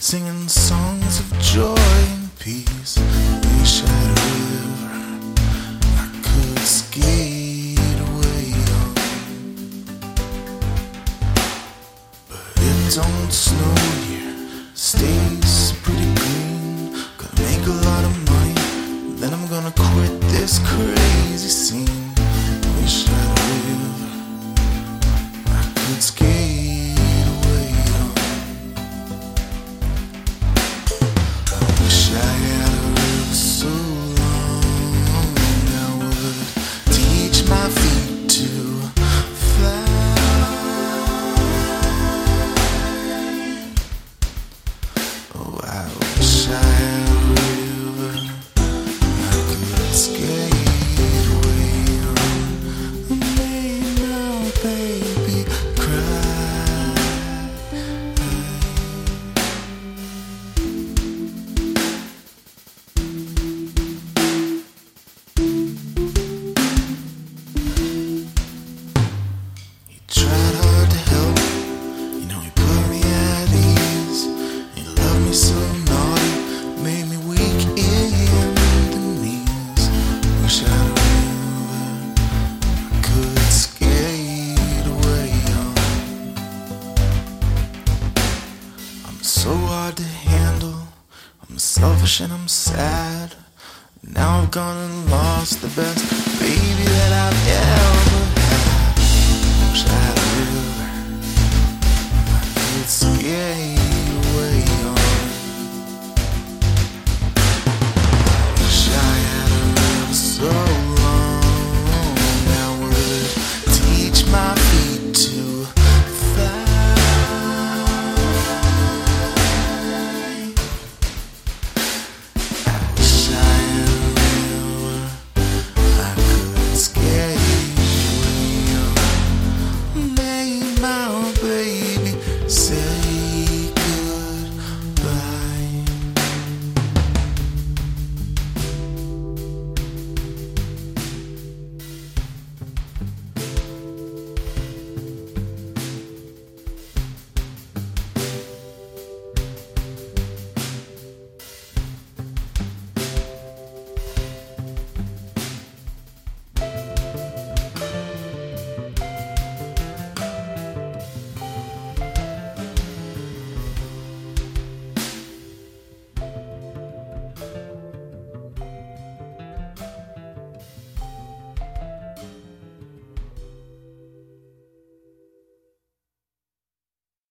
singing songs of joy and peace. Wish I had river I could skate away on, but it don't snow here. Stays pretty green. Gonna make a lot of money, then I'm gonna quit this crazy scene. Wish I face Selfish and I'm sad. Now I've gone and lost the best baby that I've ever.